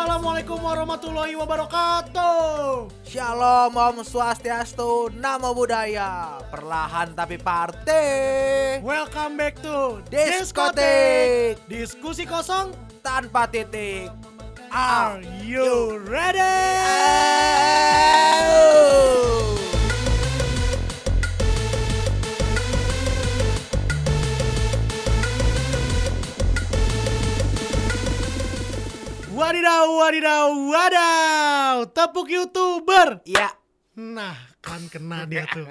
Assalamualaikum warahmatullahi wabarakatuh. Shalom Om Swastiastu, Namo Buddhaya Perlahan tapi party Welcome back to Diskotik Diskusi kosong. Tanpa titik Are you ready? Wadidaw, wadidaw, wadaw. Tepuk youtuber. Ya Nah, kan kena dia tuh.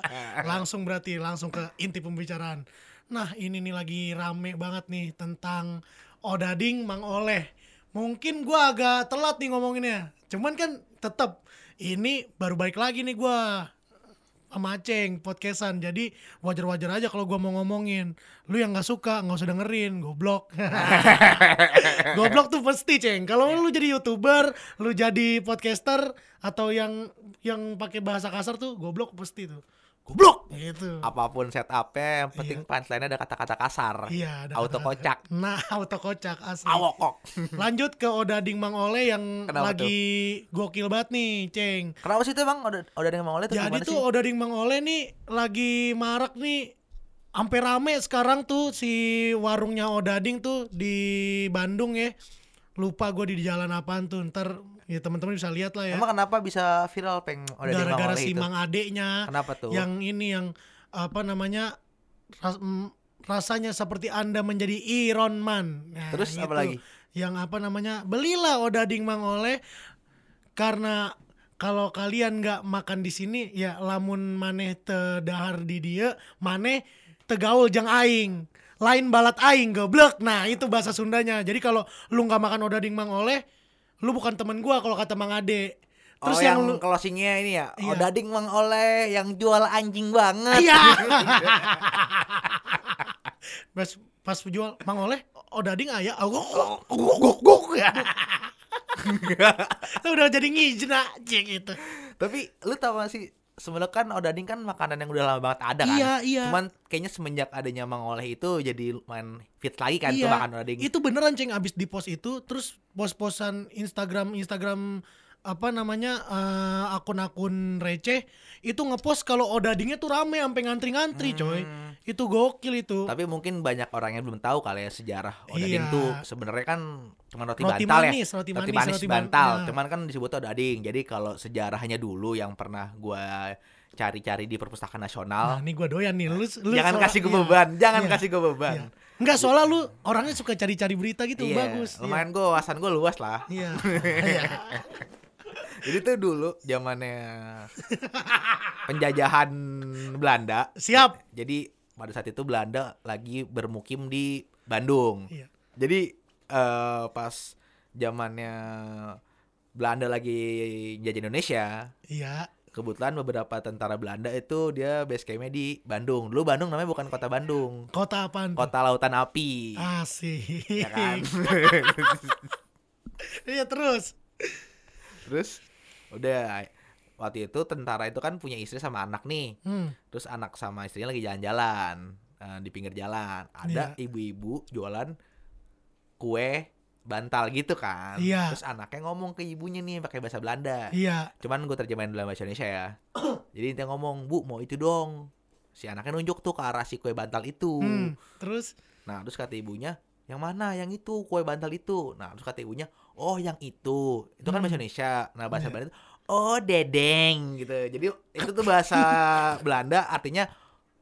langsung berarti langsung ke inti pembicaraan. Nah, ini nih lagi rame banget nih tentang Odading Mang Oleh. Mungkin gua agak telat nih ngomonginnya. Cuman kan tetap ini baru balik lagi nih gua sama Aceng podcastan. Jadi wajar-wajar aja kalau gua mau ngomongin. Lu yang nggak suka nggak usah dengerin, goblok. goblok tuh pasti, Ceng. Kalau lu jadi YouTuber, lu jadi podcaster atau yang yang pakai bahasa kasar tuh goblok pasti tuh. Goblok gitu. Apa pun setupnya Yang penting punchline ada kata-kata kasar Iya, ada Auto kata-kata. kocak Nah, auto kocak asli. Awokok Lanjut ke Odading Mang Oleh yang Kenapa lagi gokil banget nih, Ceng. Kenapa sih itu emang Udah, udah dengan Mang Oleh tuh Jadi tuh sih? Odading Mang Oleh nih lagi marak nih Sampai rame sekarang tuh si warungnya Odading tuh di Bandung ya. Lupa gue di jalan apaan tuh. Ntar ya teman-teman bisa lihat lah ya. Emang kenapa bisa viral peng Mang Gara-gara si itu? Mang adeknya Kenapa tuh? yang ini yang apa namanya ras- rasanya seperti Anda menjadi Iron Man. Nah, Terus apa itu. lagi? Yang apa namanya? Belilah Odading Mang Oleh karena kalau kalian nggak makan di sini ya lamun maneh tedahar di dia maneh tegaul jang aing lain balat aing goblok nah itu bahasa Sundanya jadi kalau lu nggak makan odading mang oleh lu bukan temen gua kalau kata mang ade. Terus oh, yang, yang, lu closingnya ini ya? Iya. Odading Mang Oleh yang jual anjing banget. Iya. Pas pas jual mang oleh odading ayah oh, gok gok gok gok ya udah jadi ngijna cek itu. Tapi lu tau gak sih sebenarnya kan odading kan makanan yang udah lama banget ada kan. Iya, iya. Cuman kayaknya semenjak adanya Mang Oleh itu jadi main fit lagi kan tuh Iya, makan odading. Itu beneran ceng abis di post itu terus pos-posan Instagram Instagram apa namanya eh, akun-akun receh itu ngepost kalau odadingnya tuh rame sampai ngantri-ngantri coy. Hmm. Itu gokil itu. Tapi mungkin banyak orang yang belum tahu kali ya sejarah odading Iya. tuh sebenarnya kan cuma roti, Roti bantal manis, ya. roti manis, roti ban- bantal. nah. Cuman kan disebut odading. Jadi kalau sejarahnya dulu yang pernah gua cari-cari di perpustakaan Nah, nasional. ini gua doyan nih. Lu, lu jangan soal- kasih gue iya. beban, jangan Iya. kasih gue beban. Iya. Enggak soalnya lu orangnya suka cari-cari berita gitu, Iya, bagus. Iya. Lumayan gue wawasan gue luas lah. Iya. Iya. Jadi tuh dulu zamannya penjajahan Belanda. Siap. Jadi pada saat itu Belanda lagi bermukim di Bandung. Iya. Jadi eh, pas zamannya Belanda lagi jajah Indonesia, Iya. kebetulan beberapa tentara Belanda itu dia base campnya di Bandung. Dulu Bandung namanya bukan kota Bandung, Kota tuh? kota lautan api. Asik. Ya kan? Iya terus. Terus udah waktu itu tentara itu kan punya istri sama anak nih. Hmm. Terus anak sama istrinya lagi jalan-jalan eh, di pinggir jalan. Ada ibu-ibu jualan kue bantal gitu kan. Iya. Terus anaknya ngomong ke ibunya nih pakai bahasa Belanda. Iya. Cuman gue terjemahin dalam bahasa Indonesia ya. Jadi dia ngomong, "Bu, mau itu dong." Si anaknya nunjuk tuh ke arah si kue bantal itu. Hmm. Terus Nah, terus kata ibunya, "Yang mana? Yang itu, kue bantal itu." Nah, terus kata ibunya, "Oh, yang itu." Itu kan Hmm. bahasa Indonesia. Nah, bahasa Iya. Belanda itu, "Oh, dedeng." gitu. Jadi itu tuh bahasa Belanda artinya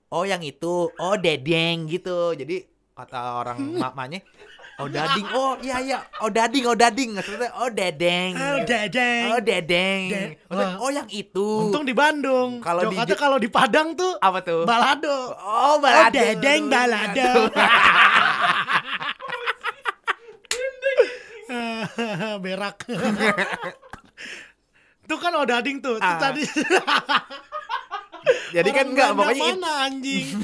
oh yang itu, oh dedeng gitu. Jadi kata orang mamanya, oh dading, oh iya iya, oh dading, oh dading. Maksudnya oh dedeng. Oh, dedeng. Oh dedeng. De- Maksudnya, Wah. oh yang itu. Untung di Bandung. Kalau di Jo- kalau di Padang tuh apa tuh? balado. Oh, Oh, balado. dedeng balado. Berak. Tuh kan odading tuh. Tuh Ah. tadi. Jadi kan enggak it- mana anjing.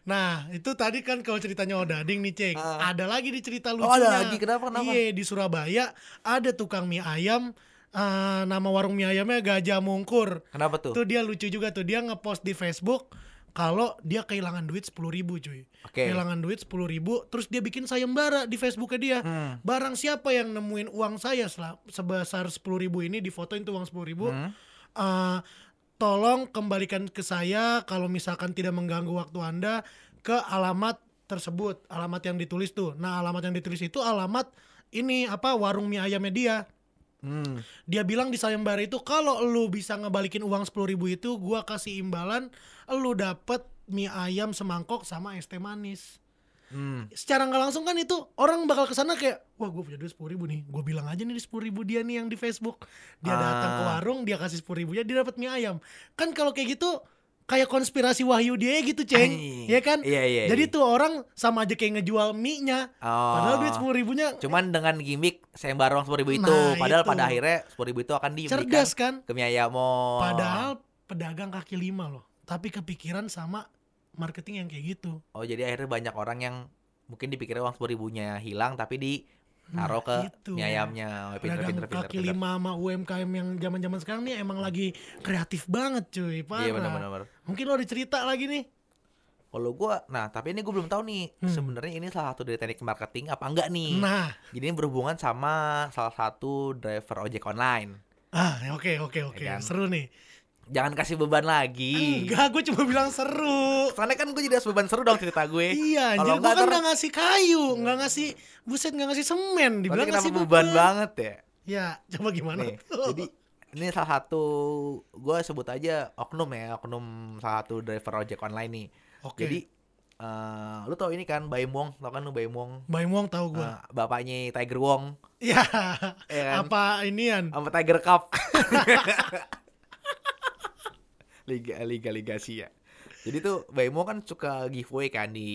Nah, itu tadi kan kalau ceritanya Odading nih, Ceng. Ah. Ada lagi di cerita Oh, lucunya. ada lagi. Kenapa, kenapa? Iya, di Surabaya ada tukang mie ayam eh, nama warung mie ayamnya Gajah Mungkur. Kenapa tuh? Tuh dia lucu juga tuh dia ngepost di Facebook kalau dia kehilangan duit sepuluh ribu cuy. Oke. Kehilangan duit sepuluh ribu, terus dia bikin sayembara di Facebooknya dia. Hmm. Barang siapa yang nemuin uang saya sebesar sepuluh ribu ini difotoin tuh uang sepuluh ribu, Hmm. eh, tolong kembalikan ke saya kalau misalkan tidak mengganggu waktu anda ke alamat tersebut, alamat yang ditulis tuh. Nah alamat yang ditulis itu alamat ini apa warung mie ayamnya dia. Hmm. Dia bilang di sayembara itu kalau lu bisa ngebalikin uang sepuluh ribu itu, gua kasih imbalan, lu dapet mie ayam semangkok sama es teh manis. Hmm. Secara nggak langsung kan itu orang bakal ke sana kayak, wah gue punya duit sepuluh ribu nih, gue bilang aja nih sepuluh ribu dia nih yang di Facebook. Dia datang ke Ah. warung, dia kasih sepuluh ribunya, dia dapat mie ayam. Kan kalau kayak gitu kayak konspirasi wahyu dia gitu, ceng, ya kan? Iya iya. Jadi iya. tuh orang sama aja kayak ngejual mie-nya. Oh. Padahal duit sepuluh ribunya Cuman dengan gimmick sayembara uang sepuluh ribu itu, Nah, padahal itu. pada akhirnya sepuluh ribu itu akan diberikan cerdas kan? ke mie ayamon. Padahal pedagang kaki lima loh, tapi kepikiran sama marketing yang kayak gitu. Oh jadi akhirnya banyak orang yang mungkin dipikirnya uang sepuluh ribunya hilang tapi di taruh Nah, ke itu. mie ayamnya. Oh, pinter, Pedagang pinter, kaki pinter. lima sama UMKM yang zaman-zaman sekarang nih emang lagi kreatif banget cuy, parah. Iya benar-benar. Mungkin lo ada cerita lagi nih. Kalau gua, nah tapi ini gue belum tahu nih Hmm. sebenarnya ini salah satu dari teknik marketing apa enggak nih. Nah, Jadi ini berhubungan sama salah satu driver ojek online. ah oke oke oke, Ya kan? seru nih. Jangan kasih beban lagi. Enggak, gue cuma bilang seru. Soalnya kan gue jadi harus beban seru dong cerita gue. Iya, anjir gue kan nggak ngasih kayu, nggak ngasih buset, nggak ngasih semen, dibilang ngasih beban banget ya? Ya, coba gimana? Nih, tuh? jadi ini salah satu gue sebut aja oknum ya, oknum salah satu driver ojek online nih. Oke. Jadi eh, lu tau ini kan Baim Wong, tau kan lu Baim Wong? Baim Wong tahu gue. Eh, bapaknya Tiger Wong, Iya. ya kan? Apa inian? Sama Tiger Cup. Liga Liga Liga Asia. Jadi tuh Baim Wong kan suka giveaway kan di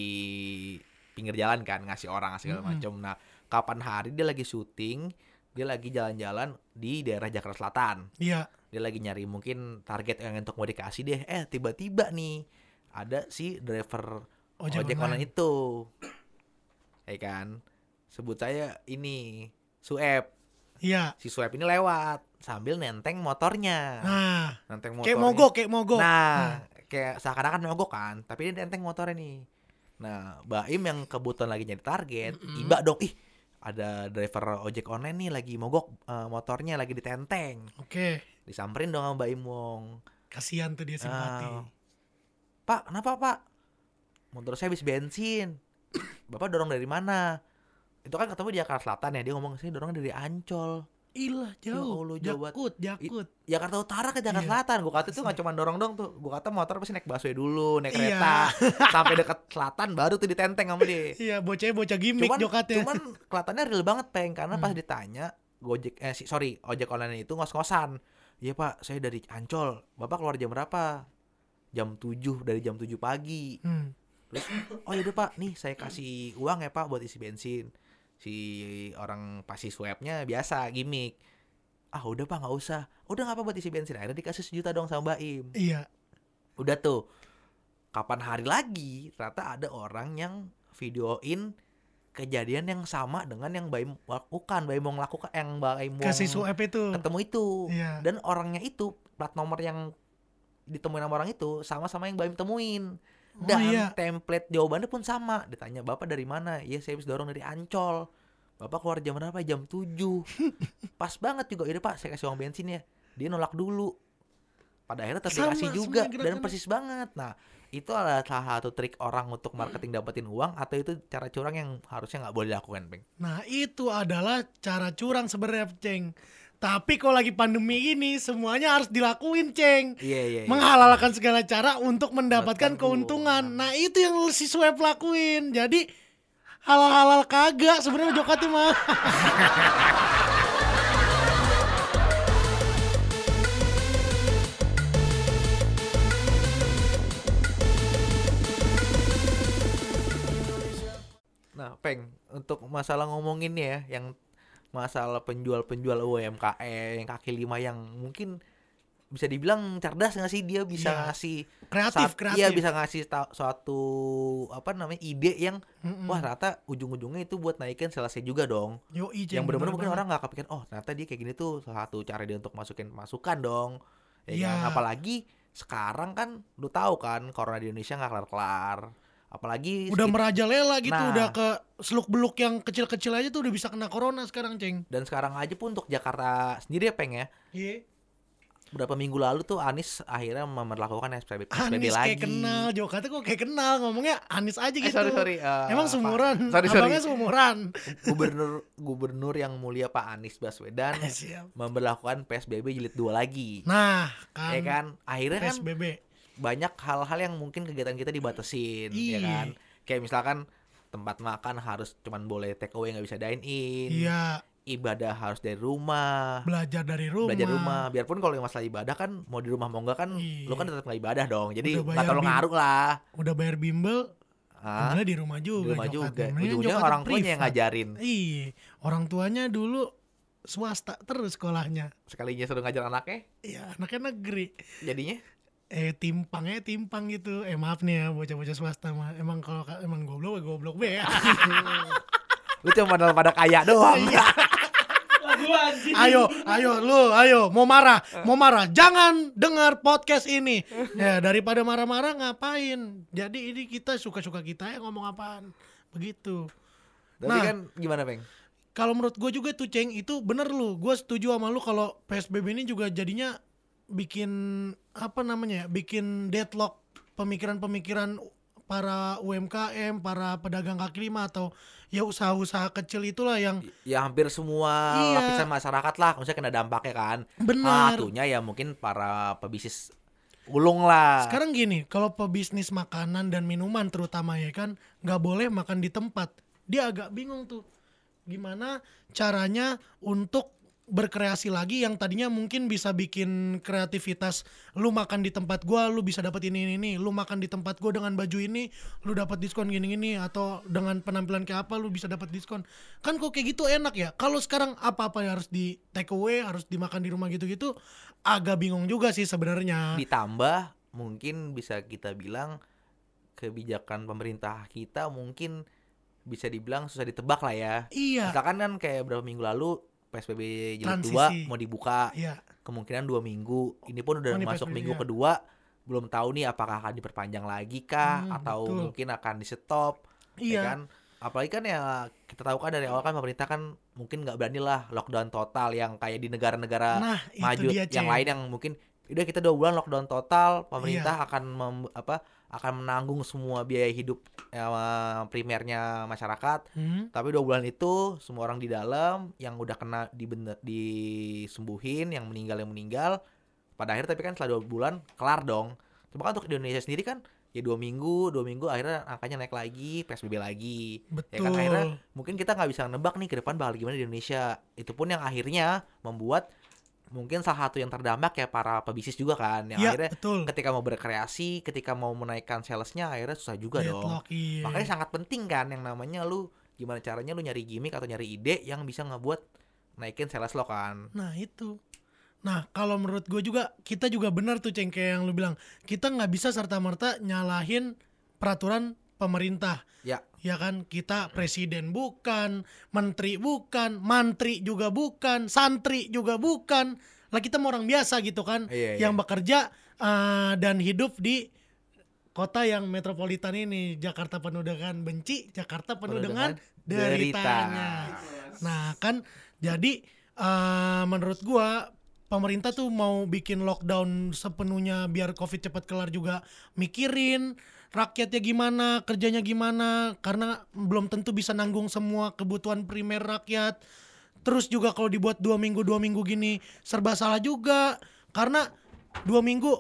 pinggir jalan kan ngasih orang ngasih segala Mm-mm. macam. Nah, kapan hari dia lagi syuting, dia lagi jalan-jalan di daerah Jakarta Selatan. Iya. dia lagi nyari mungkin target yang untuk mau dikasih deh eh tiba-tiba nih ada si driver Ojek ojek, online. online itu ya kan sebut saya ini Sueb Iya. si Sueb ini lewat sambil nenteng motornya Nah, nenteng motornya kayak mogok, kayak mogok. nah kayak seakan-akan mogok kan tapi dia nenteng motornya nih nah Baim yang kebetulan lagi nyari target Mm-mm. iba dong ih ada driver ojek online nih lagi mogok eh, motornya lagi ditenteng Oke. disamperin dong sama Mbak Im Wong Kasihan tuh dia simpati. Ah. Pak, kenapa pak? Motor saya habis bensin. Bapak dorong dari mana? Itu kan ketemu di Jakarta Selatan ya. Dia ngomong saya dorong dari Ancol. Ilah Ya jauh. Allah, jauh. Jakut, jakut. Jakarta Utara ke Jakarta Iya. Selatan. Gue kata itu nggak cuma dorong dong tuh. Gue kata motor pasti naik busway dulu, naik Iya. kereta, sampai dekat selatan baru tuh ditenteng sama dia. Iya, bocahnya bocah gimmick Cuman, jokatnya. cuman kelihatannya real banget peng karena pas Hmm. ditanya Gojek eh sorry ojek online itu ngos-ngosan. Iya pak, saya dari Ancol. Bapak keluar jam berapa? Jam 7 dari jam 7 pagi. Hmm. Terus, oh yaudah pak, nih saya kasih uang ya pak buat isi bensin. Si orang pasti swabnya biasa gimmick. Ah udah pak nggak usah. Udah nggak apa buat isi bensin. Akhirnya dikasih sejuta dong sama Mbak Im. Iya. Udah tuh. Kapan hari lagi ternyata ada orang yang videoin kejadian yang sama dengan yang Baim lakukan, Baim mau lakukan yang Baim mau Kasih suap itu. ketemu itu. Iya. Dan orangnya itu plat nomor yang ditemuin sama orang itu sama-sama yang Baim temuin. Oh, Dan iya. template jawabannya pun sama. Ditanya, "Bapak dari mana?" "Iya, saya habis dorong dari Ancol." "Bapak keluar jam berapa?" "Jam 7." Pas banget juga. "Yaudah, Pak, saya kasih uang bensin ya." Dia nolak dulu. Pada akhirnya semua juga dan persis banget. Nah, itu adalah salah satu trik orang untuk marketing dapetin uang atau itu cara curang yang harusnya nggak boleh dilakukan, Peng. Nah, itu adalah cara curang sebenarnya, Ceng. Tapi kalau lagi pandemi ini semuanya harus dilakuin, Ceng. Iya, iya, iya. Menghalalkan segala cara untuk Mendapatkan mendapatkan keuntungan. Nah, itu yang si Swab lakuin. Jadi halal-halal kagak sebenarnya jokatnya mah. Nah, Peng, untuk masalah ngomongin ya, yang masalah penjual-penjual UMKM yang kaki lima yang mungkin bisa dibilang cerdas nggak sih dia bisa Iya. ngasih Kreatif, saat- kreatif. iya bisa ngasih suatu apa namanya ide yang Mm-mm. wah ternyata ujung-ujungnya itu buat naikin selesai juga dong Yoi, Ceng, yang benar-benar mungkin orang nggak kepikiran oh ternyata dia kayak gini tuh salah satu cara dia untuk masukin masukan dong ya Iya. kan? apalagi sekarang kan lu tahu kan corona di Indonesia nggak kelar-kelar. Apalagi Udah merajalela gitu, Nah. udah ke seluk beluk yang kecil-kecil aja tuh udah bisa kena corona sekarang, Ceng. dan sekarang aja pun untuk Jakarta sendiri ya peng ya. Iya. Beberapa minggu lalu tuh Anies akhirnya memperlakukan SPB, SPB Anis lagi. kayak kenal, Joko kata kok kayak kenal, ngomongnya Anis aja Eh, gitu. sorry sorry. eh, Emang sumuran, Sorry sorry. abangnya sumuran. Gubernur Gubernur yang mulia Pak Anies Baswedan Siap. memperlakukan PSBB jilid 2 lagi. Nah, kan, ya kan akhirnya kan PSBB. Banyak hal-hal yang mungkin kegiatan kita dibatasin ya Iya. kan kayak misalkan tempat makan harus cuman boleh take away nggak bisa dine in Iya, ibadah harus dari rumah belajar dari rumah. belajar rumah biarpun kalau yang masalah ibadah kan mau di rumah mau enggak kan Iya. lu kan tetap nggak ibadah dong jadi nggak terlalu ngaruh lah Udah bayar bimbel? Sebenarnya di rumah di juga. rumah Jokatnya. juga ujungnya orang tuanya yang ngajarin Iya, orang tuanya dulu swasta terus sekolahnya. sekalinya suruh ngajar anaknya Iya, anaknya negeri. jadinya Eh timpangnya timpang gitu. Eh maaf nih ya bocah-bocah swasta mah. Emang kalau emang goblok ya goblok be ya. lu cuma pada pada kaya doang Iya. ayo, ayo lu, ayo mau marah, mau marah. Jangan dengar podcast ini. Ya daripada marah-marah ngapain? Jadi ini kita suka-suka kita ya ngomong apaan. Begitu. tapi Nah. kan gimana peng kalau menurut gue juga tuh ceng itu bener lu gue setuju sama lu kalau psbb ini juga jadinya bikin apa namanya ya bikin deadlock pemikiran-pemikiran para UMKM para pedagang kaki lima atau ya usaha-usaha kecil itulah yang ya hampir semua Iya. lapisan masyarakat lah maksudnya kena dampaknya kan. Benar. Satunya ya mungkin para pebisnis ulung lah. Sekarang gini kalau pebisnis makanan dan minuman terutama ya kan nggak boleh makan di tempat. Dia agak bingung tuh gimana caranya untuk berkreasi lagi yang tadinya mungkin bisa bikin kreativitas lu makan di tempat gua lu bisa dapat ini ini ini. Lu makan di tempat gua dengan baju ini lu dapat diskon gini gini. Atau dengan penampilan kayak apa lu bisa dapat diskon. Kan kok kayak gitu enak ya? Kalau sekarang apa apa yang harus di take away harus dimakan di rumah gitu gitu agak bingung juga sih sebenarnya. Ditambah mungkin bisa kita bilang kebijakan pemerintah kita mungkin bisa dibilang susah ditebak lah ya. Iya. Misalkan kan kayak beberapa minggu lalu PSBB jilid. 2 mau dibuka iya kemungkinan dua minggu ini pun udah Oh, masuk PSBB, minggu ya. kedua belum tahu nih apakah akan diperpanjang lagi kah Hmm, atau betul. mungkin akan di stop iya ya kan apalagi kan ya kita tahu kan dari awal kan pemerintah kan mungkin nggak berani lah lockdown total yang kayak di negara-negara nah maju dia yang lain yang mungkin udah kita dua bulan lockdown total Iya. pemerintah akan mem- apa akan menanggung semua biaya hidup eh, primernya masyarakat. Hmm, tapi dua bulan itu semua orang di dalam yang udah kena dibener, disembuhin yang meninggal yang meninggal pada akhirnya tapi kan setelah dua bulan kelar dong. Cuma kan untuk di Indonesia sendiri kan ya dua minggu dua minggu akhirnya angkanya naik lagi psbb lagi. Betul ya kan akhirnya mungkin kita nggak bisa nebak nih ke depan bakal gimana di Indonesia. Itu pun yang akhirnya membuat mungkin salah satu yang terdampak ya para pebisnis juga kan yang ya akhirnya betul ketika mau berkreasi ketika mau menaikkan salesnya akhirnya susah juga dong iya. makanya sangat penting kan yang namanya lu gimana caranya lu nyari gimmick atau nyari ide yang bisa ngebuat naikin sales lo kan Nah itu. Nah kalau menurut gue juga kita juga benar tuh ceng kayak yang lu bilang kita nggak bisa serta merta nyalahin peraturan pemerintah. Ya. Ya kan? Kita presiden bukan, menteri bukan, mantri juga bukan, santri juga bukan. Lah kita mau orang biasa gitu kan, Iya, yang bekerja eh, dan hidup di kota yang metropolitan ini. Jakarta penuh dengan benci, Jakarta penuh, Penuh dengan, dengan deritanya. Nah, kan? Jadi eh, menurut gua pemerintah tuh mau bikin lockdown sepenuhnya biar Covid cepat kelar juga mikirin rakyatnya gimana, kerjanya gimana karena belum tentu bisa nanggung semua kebutuhan primer rakyat. Terus juga kalau dibuat dua minggu dua minggu gini serba salah juga karena dua minggu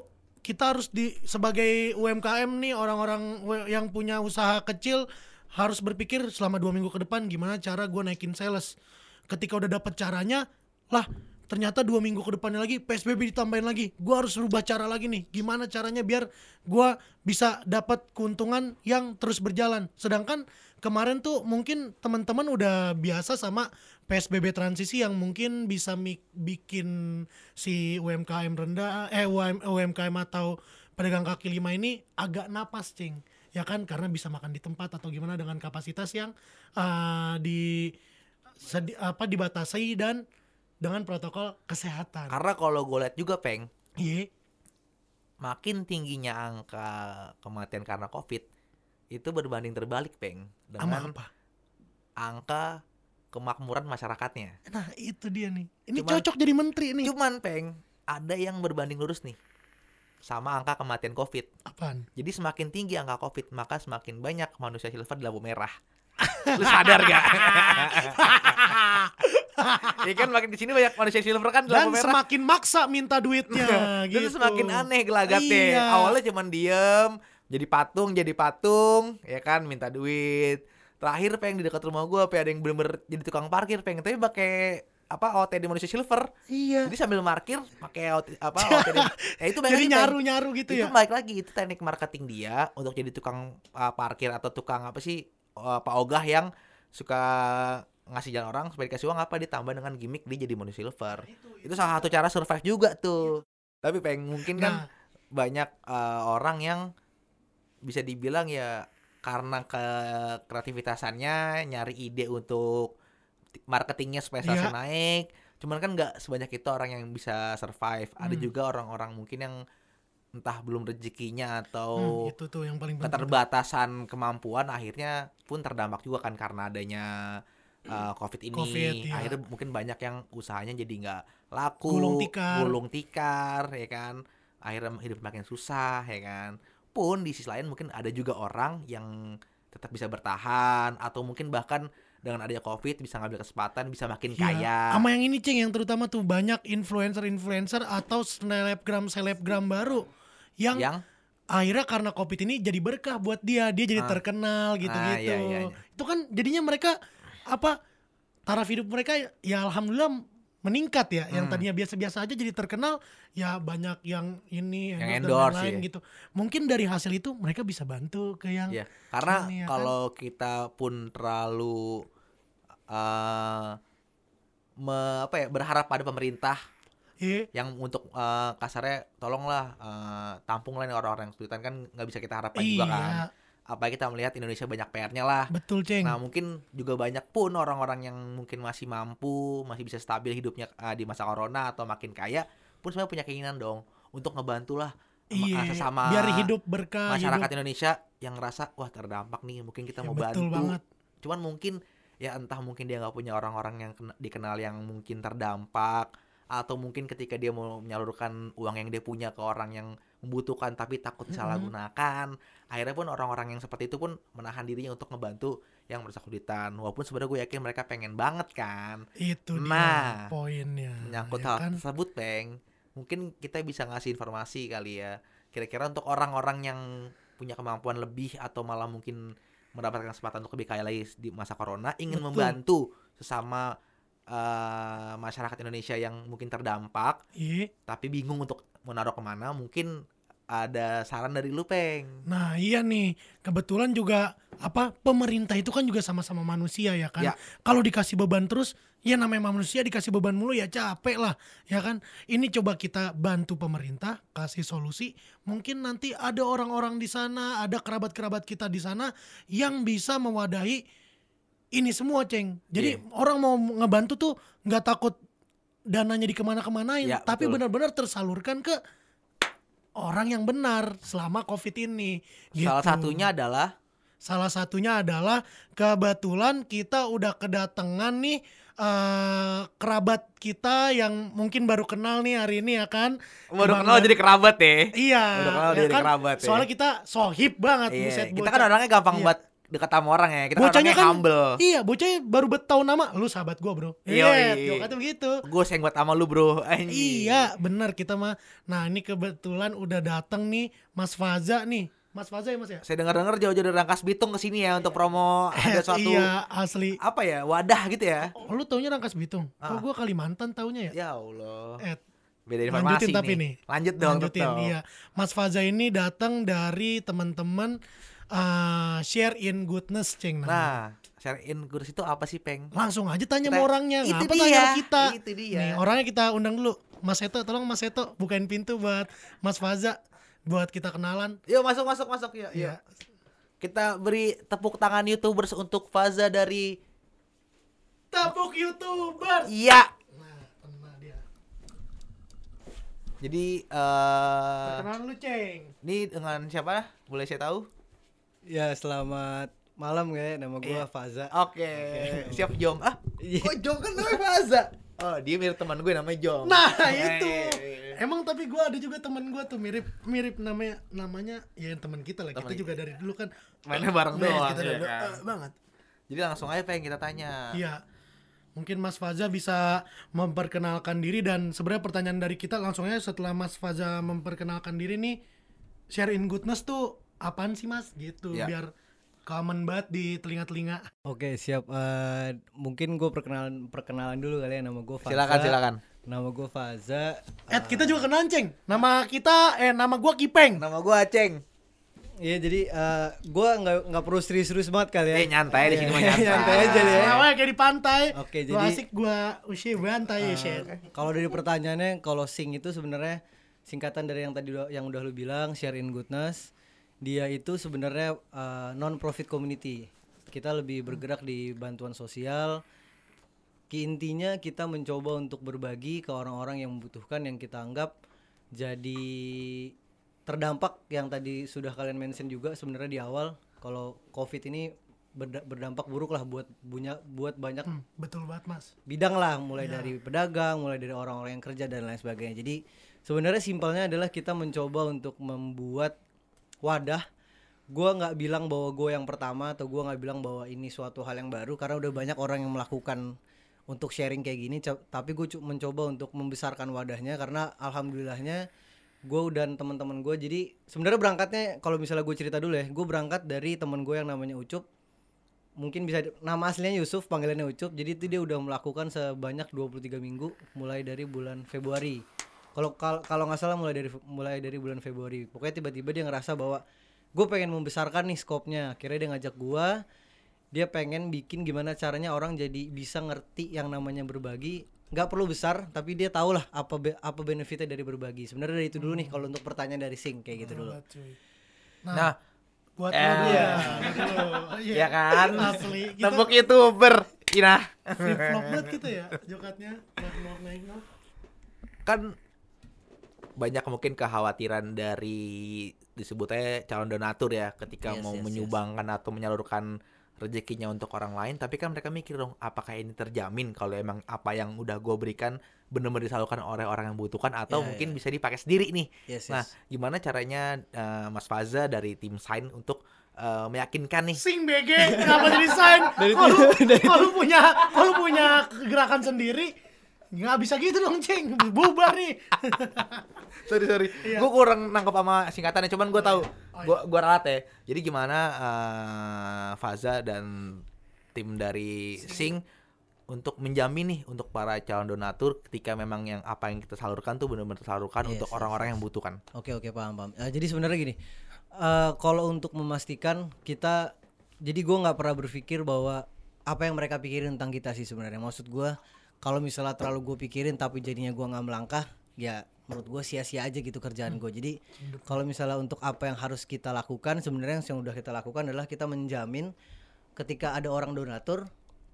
kita harus di sebagai UMKM nih orang-orang yang punya usaha kecil harus berpikir selama dua minggu ke depan gimana cara gue naikin sales ketika udah dapet caranya lah ternyata dua minggu ke depannya lagi PSBB ditambahin lagi. Gue harus rubah cara lagi nih. Gimana caranya biar gue bisa dapat keuntungan yang terus berjalan. Sedangkan kemarin tuh mungkin teman-teman udah biasa sama PSBB transisi yang mungkin bisa bikin si UMKM rendah eh UM- UMKM atau pedagang kaki lima ini agak napas cing. Ya kan? Karena bisa makan di tempat atau gimana dengan kapasitas yang eh, di apa dibatasi dan dengan protokol kesehatan. karena kalau gue lihat juga peng Iya, makin tingginya angka kematian karena COVID itu berbanding terbalik, Peng, dengan apa? angka kemakmuran masyarakatnya. Nah, itu dia nih. Ini Cuman- cocok jadi menteri nih. Cuman, Peng, ada yang berbanding lurus nih sama angka kematian COVID. Apaan? Jadi semakin tinggi angka COVID, maka semakin banyak manusia silver di lampu merah. Lu sadar gak? ya kan makin di sini banyak manusia silver kan Dan merah. semakin maksa minta duitnya Dan gitu. semakin aneh gelagatnya. Iya. Awalnya cuman diem, jadi patung, jadi patung, ya kan minta duit. Terakhir pengen di dekat rumah gua, apa ada yang bener-bener jadi tukang parkir, pengen tapi pakai apa OTD manusia silver. Iya. Jadi sambil parkir pakai OT apa OTD. ya itu Jadi nyaru-nyaru gitu itu ya. balik lagi itu teknik marketing dia untuk jadi tukang uh, parkir atau tukang apa sih uh, Pak Ogah yang suka ngasih jalan orang supaya dikasih uang apa? Ditambah dengan gimmick dia jadi manusia silver. Itu salah satu cara survive juga tuh. Tapi peng mungkin kan Nah, banyak uh, orang yang bisa dibilang ya karena ke kreativitasannya nyari ide untuk ti- marketingnya supaya salesnya Iya. naik. Cuman kan nggak sebanyak itu orang yang bisa survive. Ada Hmm. juga orang-orang mungkin yang entah belum rezekinya hmm, atau itu tuh yang paling keterbatasan kemampuan akhirnya pun terdampak juga kan karena adanya uh, covid ini Covid, iya. akhirnya mungkin banyak yang usahanya jadi nggak laku Gulung tikar. gulung tikar, ya kan akhirnya hidup makin susah ya kan pun di sisi lain mungkin ada juga orang yang tetap bisa bertahan atau mungkin bahkan dengan adanya covid bisa ngambil kesempatan bisa makin Iya. kaya Sama yang ini ceng yang terutama tuh banyak influencer-influencer atau selebgram selebgram baru yang, yang akhirnya karena covid ini jadi berkah buat dia dia jadi Ah. terkenal gitu-gitu iya, iya, iya. itu kan jadinya mereka apa taraf hidup mereka ya alhamdulillah meningkat ya yang Hmm. tadinya biasa-biasa aja jadi terkenal ya banyak yang ini Yang dan endorse, lain-lain ya. gitu mungkin dari hasil itu mereka bisa bantu ke yang Ya, karena Ini ya kan? kalau kita pun terlalu eh me- apa ya berharap pada pemerintah Iya, yang untuk eh, kasarnya tolonglah eh, tampunglah orang-orang yang kesulitan kan nggak bisa kita harapkan juga kan. Apalagi kita melihat Indonesia banyak PR-nya lah. betul ceng Nah mungkin juga banyak pun orang-orang yang mungkin masih mampu, masih bisa stabil hidupnya eh, di masa corona atau makin kaya, pun sebenarnya punya keinginan dong untuk ngebantu lah em- iya eh, sesama biar hidup berkah masyarakat hidup Indonesia yang ngerasa wah terdampak nih, mungkin kita Ya, mau betul bantu. banget Cuman mungkin ya entah mungkin dia nggak punya orang-orang yang kena- dikenal yang mungkin terdampak atau mungkin ketika dia mau menyalurkan uang yang dia punya ke orang yang membutuhkan tapi takut salah Mm-mm. gunakan akhirnya pun orang-orang yang seperti itu pun menahan dirinya untuk ngebantu yang merasa kesulitan walaupun sebenarnya gue yakin mereka pengen banget kan itu Nah, dia poinnya menyangkut ya hal kan? tersebut peng mungkin kita bisa ngasih informasi kali ya kira-kira untuk orang-orang yang punya kemampuan lebih atau malah mungkin mendapatkan kesempatan untuk lebih kaya lagi di masa corona ingin Betul. membantu sesama eh, masyarakat Indonesia yang mungkin terdampak Iya. tapi bingung untuk menaruh ke mana mungkin ada saran dari lu peng Nah iya nih kebetulan juga apa pemerintah itu kan juga sama-sama manusia ya kan. Ya. Kalau dikasih beban terus ya namanya manusia dikasih beban mulu ya capek lah ya kan. Ini coba kita bantu pemerintah kasih solusi. Mungkin nanti ada orang-orang di sana, ada kerabat-kerabat kita di sana yang bisa mewadahi ini semua ceng. Jadi Iya. orang mau ngebantu tuh nggak takut dananya dikemana-kemanain, Ya, tapi benar-benar tersalurkan ke orang yang benar selama covid ini. salah gitu. satunya adalah Salah satunya adalah kebetulan kita udah kedatangan nih eh, kerabat kita yang mungkin baru kenal nih hari ini ya kan. baru Bang kenal jadi kerabat ya Iya. Udah kenal ya jadi kan? kerabat ya. Soalnya kita sohib banget Iya, kita kan orangnya gampang Iya. buat dekat sama orang ya kita Bocahnya kan- humble Iya, bocahnya baru tahu nama, lu sahabat gua, Bro. Iya, gua kata begitu. gue sayang buat sama lu bro Anjing. Iya, benar kita mah. Nah, ini kebetulan udah datang nih Mas Faza nih. Mas Faza ya, Mas ya? saya dengar dengar jauh-jauh dari Rangkas Bitung ke sini ya untuk promo ada suatu iya, asli. apa ya wadah gitu ya Oh, lu taunya Rangkas Bitung? Ah. Oh, gua Kalimantan taunya ya? ya Allah Eh, beda informasi lanjutin tapi nih. nih. lanjut dong lanjutin iya. Mas Faza ini datang dari teman-teman eh, share in goodness, Ceng. namanya. nah share in kurs itu apa sih peng Langsung aja tanya Kita- sama orangnya, itu ngapa dia tanya sama kita? itu dia Nih, orangnya kita undang dulu. Mas Seto, tolong Mas Seto bukain pintu buat Mas Faza buat kita kenalan. yuk masuk masuk masuk yuk, yuk. Iya. kita beri tepuk tangan youtubers untuk Faza dari Tepuk YouTuber. iya Nah. Jadi eh Perkenalan lu, Ceng. ini dengan siapa? Boleh saya tahu? Ya selamat malam ya nama gua Iya. Faza. Oke, siap Jom. Ah, Iya. kok Jom kan namanya Faza? Oh, dia mirip teman gue namanya Jom. Nah, itu. iya, iya. Emang tapi gua ada juga teman gua tuh mirip mirip namanya namanya ya yang teman kita lah. Kita Teman juga dari dulu kan Mainnya bareng Nah, doang, Kita iya dari- kan? eh, banget. Jadi langsung aja pengen kita tanya. Iya. Mungkin Mas Faza bisa memperkenalkan diri dan sebenarnya pertanyaan dari kita langsung aja setelah Mas Faza memperkenalkan diri nih share in goodness tuh apaan sih Mas gitu Iya. biar common banget di telinga-telinga. Oke siap. Eh, mungkin gue perkenalan perkenalan dulu kali ya nama gue Faza. Silakan, silakan. Nama gue Faza. Eh kita juga kenalan Ceng. Nama kita eh nama gua Kipeng. Nama gue Aceng. Iya jadi eh, gue nggak nggak perlu serius-serius banget kali ya. Eh, nyantai di sini mah nyantai. nyantai aja deh. ya. Namanya kayak di pantai. Oke, Gua jadi- asik gua usia bantai ya share. Kalau dari pertanyaannya, kalau sing itu sebenarnya singkatan dari yang tadi udah- yang udah lu bilang, share in goodness. Dia itu sebenarnya non profit community. Kita lebih bergerak di bantuan sosial. Intinya kita mencoba untuk berbagi ke orang-orang yang membutuhkan yang kita anggap jadi terdampak yang tadi sudah kalian mention juga sebenarnya di awal kalau covid ini berda- berdampak buruk lah buat punya buat banyak Hmm, betul banget Mas. bidang lah mulai dari pedagang mulai dari orang-orang yang kerja dan lain sebagainya jadi sebenarnya simpelnya adalah kita mencoba untuk membuat wadah gua nggak bilang bahwa gue yang pertama atau gua nggak bilang bahwa ini suatu hal yang baru karena udah banyak orang yang melakukan untuk sharing kayak gini. Tapi gue mencoba untuk membesarkan wadahnya karena alhamdulillahnya gue dan teman-teman gue jadi sebenarnya berangkatnya kalau misalnya gue cerita dulu ya gue berangkat dari teman gue yang namanya Ucup. Mungkin bisa nama aslinya Yusuf panggilannya Ucup. Jadi itu dia udah melakukan sebanyak 23 minggu mulai dari bulan Februari kalau kal- kalau nggak salah mulai dari mulai dari bulan Februari pokoknya tiba-tiba dia ngerasa bahwa gue pengen membesarkan nih skopnya akhirnya dia ngajak gue dia pengen bikin gimana caranya orang jadi bisa ngerti yang namanya berbagi nggak perlu besar tapi dia tahu lah apa be- apa benefitnya dari berbagi sebenarnya dari itu dulu nih kalau untuk pertanyaan dari Sing kayak gitu dulu Banget, cuy. Nah, buat eh, lo iya. ya. Iya. ya kan? Asli. Kita Tembok youtuber. Ina. flip flop banget gitu ya jokatnya. Kan banyak mungkin kekhawatiran dari disebutnya calon donatur ya ketika Yes, mau yes, yes. menyumbangkan atau menyalurkan rezekinya untuk orang lain tapi kan mereka mikir dong apakah ini terjamin kalau emang apa yang udah gue berikan benar-benar disalurkan oleh orang yang membutuhkan atau Ya, mungkin ya. bisa dipakai sendiri nih yes, Nah, yes. gimana caranya eh, Mas Faza dari tim Sign untuk eh, meyakinkan nih? Sing BG kenapa jadi sign? Kalau kalau punya kalau punya gerakan sendiri nggak bisa gitu dong ceng bubar nih sorry sorry, Iya. gue kurang nangkep sama singkatannya, cuman gue tahu, Oh, iya. gue gue ralat ya. Jadi gimana eh, Faza dan tim dari Sing untuk menjamin nih untuk para calon donatur ketika memang yang apa yang kita salurkan tuh benar-benar tersalurkan Yes, untuk yes, orang-orang yang membutuhkan. Oke oke paham paham. Eh, jadi sebenarnya gini, eh, kalau untuk memastikan kita, jadi gue nggak pernah berpikir bahwa apa yang mereka pikirin tentang kita sih sebenarnya. Maksud gue, kalau misalnya terlalu gue pikirin tapi jadinya gue nggak melangkah, ya menurut gue sia-sia aja gitu kerjaan gue. Jadi kalau misalnya untuk apa yang harus kita lakukan, sebenarnya yang udah kita lakukan adalah kita menjamin ketika ada orang donatur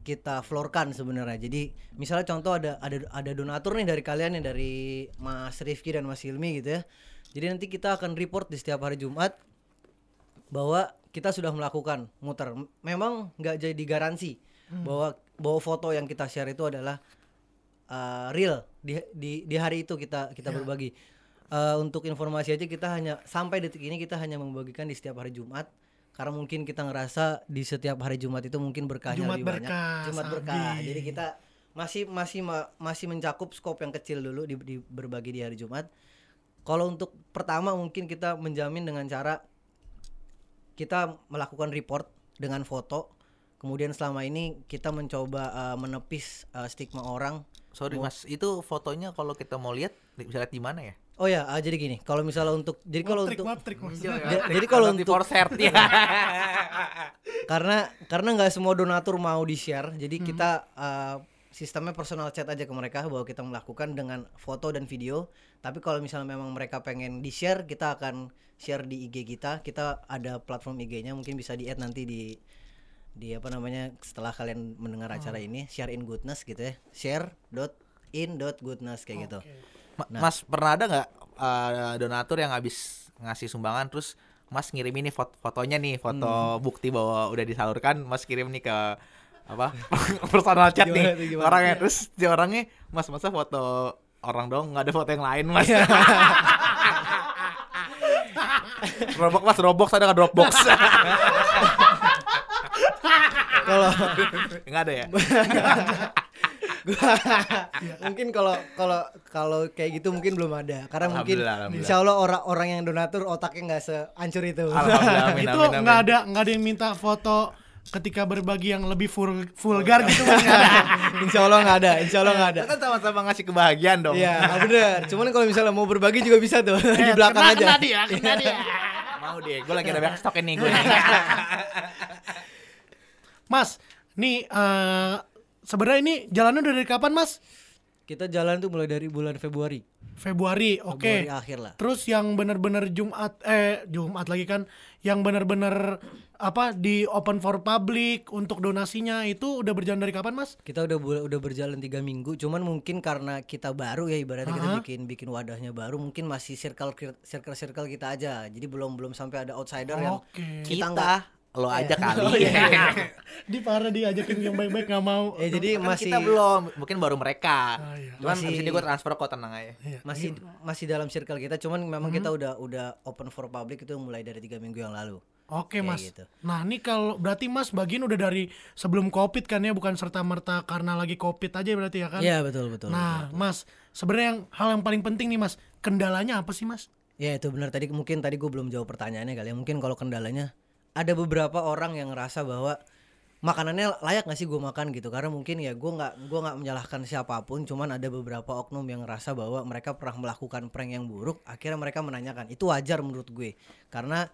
kita floorkan sebenarnya. Jadi misalnya contoh ada ada ada donatur nih dari kalian nih dari Mas Rifki dan Mas Hilmi gitu ya. Jadi nanti kita akan report di setiap hari Jumat bahwa kita sudah melakukan muter. Memang nggak jadi garansi bahwa bahwa foto yang kita share itu adalah uh, real di di di hari itu kita kita berbagi. Uh, untuk informasi aja kita hanya sampai detik ini kita hanya membagikan di setiap hari Jumat karena mungkin kita ngerasa di setiap hari Jumat itu mungkin berkahnya Jumat lebih banyak. berkah, Jumat Sabi. berkah. Jadi kita masih masih ma- masih mencakup skop yang kecil dulu di, di berbagi di hari Jumat. Kalau untuk pertama mungkin kita menjamin dengan cara kita melakukan report dengan foto. Kemudian selama ini kita mencoba uh, menepis uh, stigma orang. Sorry Mas, itu fotonya kalau kita mau lihat bisa lihat di mana ya? Oh ya, uh, jadi gini. Kalau misalnya untuk jadi kalau untuk maaf trik Hmm, maksudnya. Ja- jadi kalau di untuk- ya. karena karena nggak semua donatur mau di share jadi Hmm. kita uh, sistemnya personal chat aja ke mereka bahwa kita melakukan dengan foto dan video tapi kalau misalnya memang mereka pengen di share kita akan share di IG kita kita ada platform IG-nya mungkin bisa di add nanti di di apa namanya setelah kalian mendengar acara Oh. ini share in goodness gitu ya share dot in dot goodness kayak gitu Oke. Ma- Nah. Mas pernah ada nggak eh, donatur yang habis ngasih sumbangan terus Mas ngirim ini foto fotonya nih, foto Hmm. bukti bahwa udah disalurkan, Mas kirim nih ke apa personal chat Gimana nih gimana? orangnya terus si orangnya Mas masa foto orang dong nggak ada foto yang lain Mas. Roblox Mas Roblox ada nggak Dropbox? Kalau nggak ada ya? Gua- mungkin kalau kalau kalau kayak gitu mungkin belum ada. Karena mungkin Alhamdulillah, insya Allah orang orang yang donatur otaknya nggak sehancur itu. Amin, itu nggak ada nggak ada yang minta foto ketika berbagi yang lebih vul- vulgar gitu Mas, nggak ada. insya Allah nggak ada insya Allah nggak ada. Kita kan sama-sama ngasih kebahagiaan dong. Iya bener. Cuman kalau misalnya mau berbagi juga bisa tuh. Di Eh, belakang kena, aja. kena dia kena dia. Mau deh, gue lagi ada banyak stok ini gue. Mas nih eh sebenarnya ini jalannya udah dari kapan Mas kita jalan tuh mulai dari bulan Februari Februari oke Februari akhir lah Terus yang bener-bener Jumat eh Jumat lagi kan yang bener-bener apa di open for public untuk donasinya itu udah berjalan dari kapan Mas? kita udah udah berjalan tiga minggu cuman mungkin karena kita baru ya ibaratnya kita Aha. bikin bikin wadahnya baru mungkin masih circle circle circle kita aja jadi belum belum sampai ada outsider yang Oke. kita Kita, nggak lo aja Iya. kali. Oh, iya. Di parah diajakin yang baik-baik nggak mau. eh jadi Kan masih kita belum, mungkin baru mereka. Ah, iya. Cuman Masih- abis ini gue transfer kok tenang aja. Iya. masih masih dalam circle kita cuman memang kita udah udah open for public itu mulai dari tiga minggu yang lalu Oke Kayak Mas. gitu. Nah ini kalau berarti Mas bagian udah dari sebelum COVID kan ya bukan serta merta karena lagi COVID aja berarti ya kan? Iya betul betul Nah Mas sebenarnya yang hal yang paling penting nih Mas kendalanya apa sih Mas? Ya itu benar tadi mungkin tadi gue belum jawab pertanyaannya kali ya. Mungkin kalau kendalanya ada beberapa orang yang ngerasa bahwa makanannya layak gak sih gue makan gitu. Karena mungkin ya gue nggak gua nggak menyalahkan siapa pun cuman ada beberapa oknum yang ngerasa bahwa mereka pernah melakukan prank yang buruk akhirnya mereka menanyakan. Itu wajar menurut gue. Karena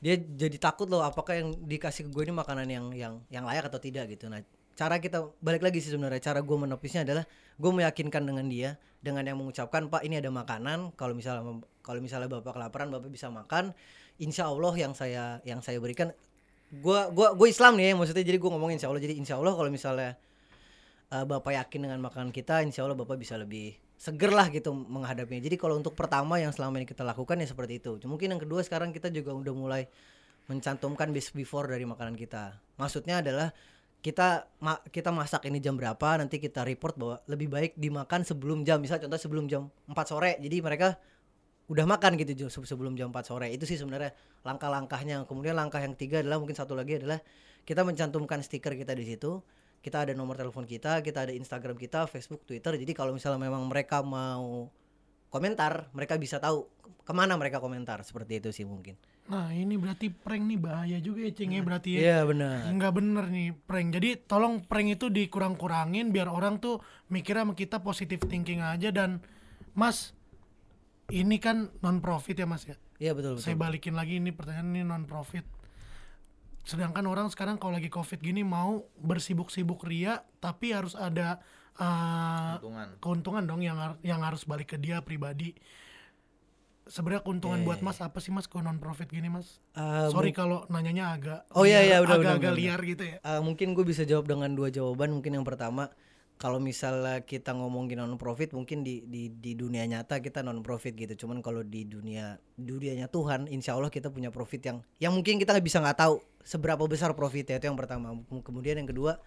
dia jadi takut loh apakah yang dikasih ke gue ini makanan yang yang yang layak atau tidak gitu. Nah cara kita balik lagi sih sebenarnya cara gue menopisnya adalah gue meyakinkan dengan dia dengan yang mengucapkan pak ini ada makanan. Kalau misalnya kalau misalnya bapak kelaparan bapak bisa makan insya Allah yang saya yang saya berikan gua gua gue Islam nih ya maksudnya jadi gue ngomong insya Allah. Jadi insya Allah kalau misalnya uh, bapak yakin dengan makanan kita insya Allah bapak bisa lebih seger lah gitu menghadapinya. Jadi kalau untuk pertama yang selama ini kita lakukan ya seperti itu. Mungkin yang kedua sekarang kita juga udah mulai mencantumkan best before dari makanan kita. Maksudnya adalah kita ma- kita masak ini jam berapa nanti kita report bahwa lebih baik dimakan sebelum jam. Misal contoh sebelum jam 4 sore jadi mereka udah makan gitu sebelum jam 4 sore. Itu sih sebenarnya langkah-langkahnya. Kemudian langkah yang ketiga adalah mungkin satu lagi adalah kita mencantumkan stiker kita di situ. Kita ada nomor telepon kita kita ada Instagram kita Facebook Twitter. Jadi kalau misalnya memang mereka mau komentar mereka bisa tahu ke mana mereka komentar. Seperti itu sih mungkin. Nah ini berarti prank nih bahaya juga ya Cing ya berarti ya. iya benar. Nggak bener nih prank. Jadi tolong prank itu dikurang-kurangin biar orang tuh mikirnya sama kita positive thinking aja. Dan Mas ini kan non profit ya Mas ya. iya betul betul Saya balikin lagi ini pertanyaan ini non profit. Sedangkan orang sekarang kalau lagi covid gini mau bersibuk-sibuk ria tapi harus ada uh, Keuntungan. keuntungan dong yang har- yang harus balik ke dia pribadi. Sebenarnya keuntungan Iya, buat iya, Mas apa sih Mas kalau non profit gini Mas? Eh, Sorry kalau nanyanya agak Oh, iya, iya, udah, udah, agak-agak udah, liar gitu ya. Uh, mungkin gue bisa jawab dengan dua jawaban. Mungkin yang pertama, kalau misalnya kita ngomongin non profit, mungkin di di di dunia nyata kita non profit gitu. Cuman kalau di dunia dunianya Tuhan, insya Allah kita punya profit yang yang mungkin kita nggak bisa nggak tahu seberapa besar profitnya itu yang pertama. Kemudian yang kedua,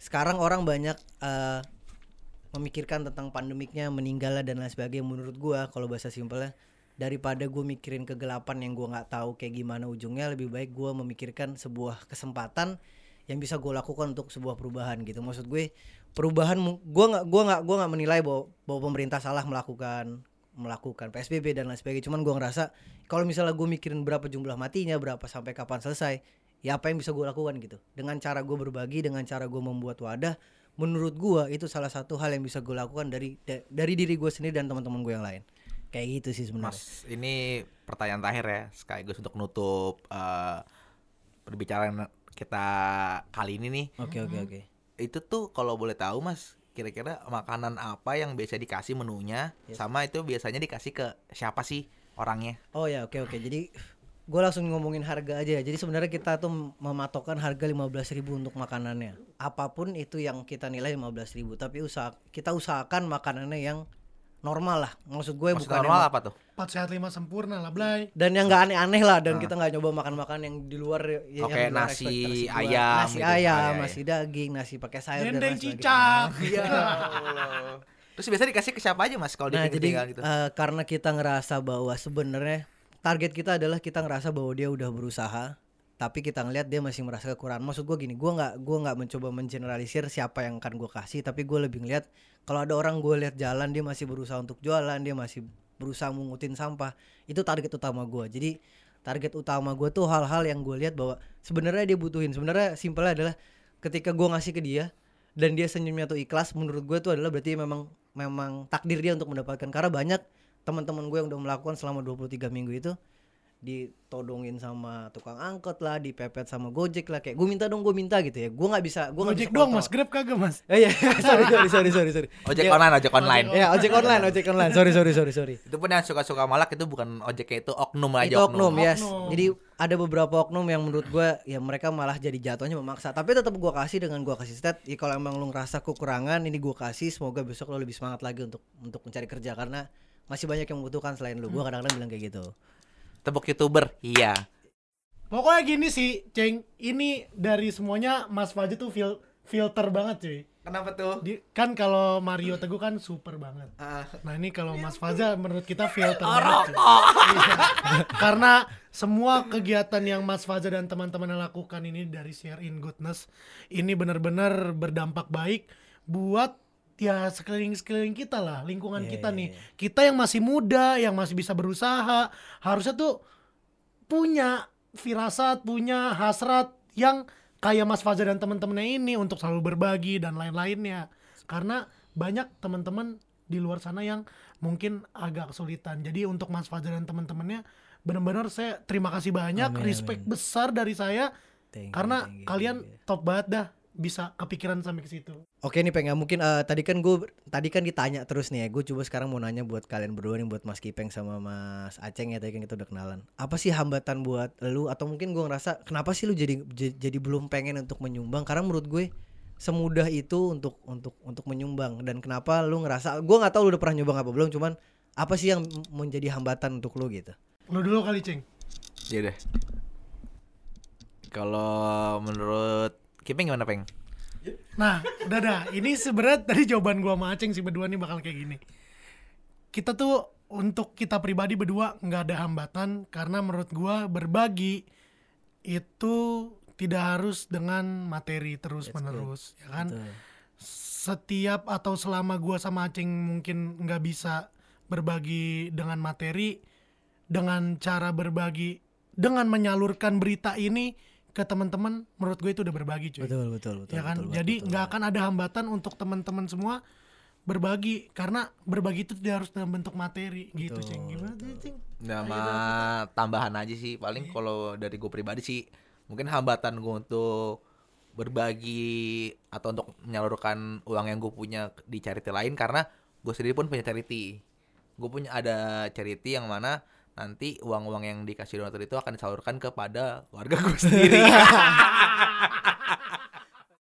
sekarang orang banyak uh, memikirkan tentang pandemiknya, meninggalnya dan lain sebagainya. Menurut gua kalau bahasa simpelnya daripada gue mikirin kegelapan yang gua nggak tahu kayak gimana ujungnya lebih baik gua memikirkan sebuah kesempatan yang bisa gue lakukan untuk sebuah perubahan gitu maksud gue perubahan gua nggak gua nggak gua nggak menilai bahwa bahwa pemerintah salah melakukan melakukan psbb dan lain sebagainya. Cuman gua ngerasa kalau misalnya gue mikirin berapa jumlah matinya berapa sampai kapan selesai ya apa yang bisa gue lakukan gitu. Dengan cara gue berbagi dengan cara gue membuat wadah menurut gua itu salah satu hal yang bisa gue lakukan dari da- dari diri gue sendiri dan teman-teman gue yang lain. Kayak gitu sih sebenarnya. Mas, ini pertanyaan terakhir ya, sekaligus untuk nutup eh perbicaraan kita kali ini nih. oke oke oke Itu tuh kalau boleh tahu Mas, kira-kira makanan apa yang biasa dikasih menunya, Yes. sama itu biasanya dikasih ke siapa sih orangnya? Oh ya oke oke jadi gue langsung ngomongin harga aja ya. Jadi sebenarnya kita tuh mematokkan harga 15.000 untuk makanannya. Apa pun itu yang kita nilai 15.000 tapi usaha kita usahakan makanannya yang normal lah maksud gue Maksud bukan normal apa tuh? Empat sehat lima sempurna lah, Blay. dan yang nggak aneh-aneh lah dan Ah. kita nggak nyoba makan-makan yang di luar ya, yang luar nasi ayam nasi gitu. ayam iya. nasi daging nasi pakai sayur dan Dendeng lain sebagainya. cicak. Iya. Terus biasa dikasih ke siapa aja mas kalau Nah di jadi gitu? eh, karena kita ngerasa bahwa sebenarnya target kita adalah kita ngerasa bahwa dia udah berusaha, tapi kita ngelihat dia masih merasa kekurangan. Maksud gue gini, gue nggak gue nggak mencoba mengeneralisir siapa yang akan gue kasih, tapi gue lebih ngelihat kalau ada orang gue lihat jalan dia masih berusaha untuk jualan, dia masih berusaha mengutin sampah, itu target utama gue. Jadi target utama gue tuh hal-hal yang gue lihat bahwa sebenarnya dia butuhin. Sebenarnya simpelnya adalah ketika gue ngasih ke dia dan dia senyumnya tuh ikhlas, menurut gue tuh adalah berarti memang memang takdir dia untuk mendapatkan karena banyak teman-teman gue yang udah melakukan selama 23 minggu itu ditodongin sama tukang angkot lah, dipepet sama Gojek lah kayak gue minta dong gue minta gitu ya. Gue nggak bisa gue nggak Gojek bisa doang. Mas. Grab kagak, Mas. Eh, iya, sorry sorry sorry sorry sorry. Ojek Ya, online, ojek online. Ya, ojek online, ojek online. Sorry sorry sorry sorry. Itu pun yang suka-suka malak itu bukan ojeknya itu oknum aja itu oknum, yes. Oknum. Jadi ada beberapa oknum yang menurut gue ya mereka malah jadi jatuhnya memaksa. Tapi tetap gue kasih dengan gue kasih stat. Ya kalau emang lu ngerasa kekurangan ini gue kasih. Semoga besok lo lebih semangat lagi untuk untuk mencari kerja karena masih banyak yang membutuhkan selain lu. Gue kadang-kadang bilang kayak gitu. Tepuk youtuber, iya. Pokoknya gini sih, Ceng. Ini dari semuanya Mas Fajar tuh fil- filter banget, cuy. Kenapa tuh? Di, kan kalau Mario Teguh kan super banget. Nah ini kalau Mas Faza menurut kita filter banget. cuy. Iya. Karena semua kegiatan yang Mas Faza dan teman-teman lakukan ini dari share in goodness ini benar-benar berdampak baik buat ya sekeliling-sekeliling kita lah, lingkungan Iya, kita iya, nih. iya. Kita yang masih muda, yang masih bisa berusaha, harusnya tuh punya firasat, punya hasrat yang kayak Mas Fajar dan teman-temannya ini untuk selalu berbagi dan lain-lainnya. Karena banyak teman-teman di luar sana yang mungkin agak kesulitan. Jadi untuk Mas Fajar dan teman-temannya benar-benar saya terima kasih banyak, Amin, respect amin. besar dari saya Thank you, karena thank you, kalian thank you. top banget dah bisa kepikiran sampai ke situ. Oke nih pengen mungkin eh, tadi kan gue tadi kan ditanya terus nih ya gue coba sekarang mau nanya buat kalian berdua nih buat Mas Kipeng sama Mas Aceng ya tadi kan kita udah kenalan apa sih hambatan buat lu atau mungkin gue ngerasa kenapa sih lu jadi jadi belum pengen untuk menyumbang karena menurut gue semudah itu untuk untuk untuk menyumbang dan kenapa lu ngerasa gue nggak tahu lu udah pernah nyumbang apa belum cuman apa sih yang menjadi hambatan untuk lu gitu Lu dulu kali, Ceng. Iya deh. Kalau menurut Kipeng gimana, Peng? Nah, udah dah. Ini sebenarnya tadi jawaban gua sama Aceng sih berdua nih bakal kayak gini. Kita tuh untuk kita pribadi berdua nggak ada hambatan karena menurut gua berbagi itu tidak harus dengan materi terus menerus, ya kan? Betul. Setiap atau selama gua sama Aceng mungkin nggak bisa berbagi dengan materi, dengan cara berbagi, dengan menyalurkan berita ini ke teman-teman, menurut gue itu udah berbagi cuy. Betul betul betul ya kan? betul, jadi betul, nggak betul. akan ada hambatan untuk teman-teman semua berbagi karena berbagi itu tidak harus dalam bentuk materi gitu Betul, ceng. Gimana tuh ceng? Nama tambahan aja sih. Paling kalau dari gue pribadi sih mungkin hambatan gue untuk berbagi atau untuk menyalurkan uang yang gue punya di charity lain karena gue sendiri pun punya charity. Gue punya ada charity yang mana nanti uang-uang yang dikasih donatur itu akan disalurkan kepada keluarga gue sendiri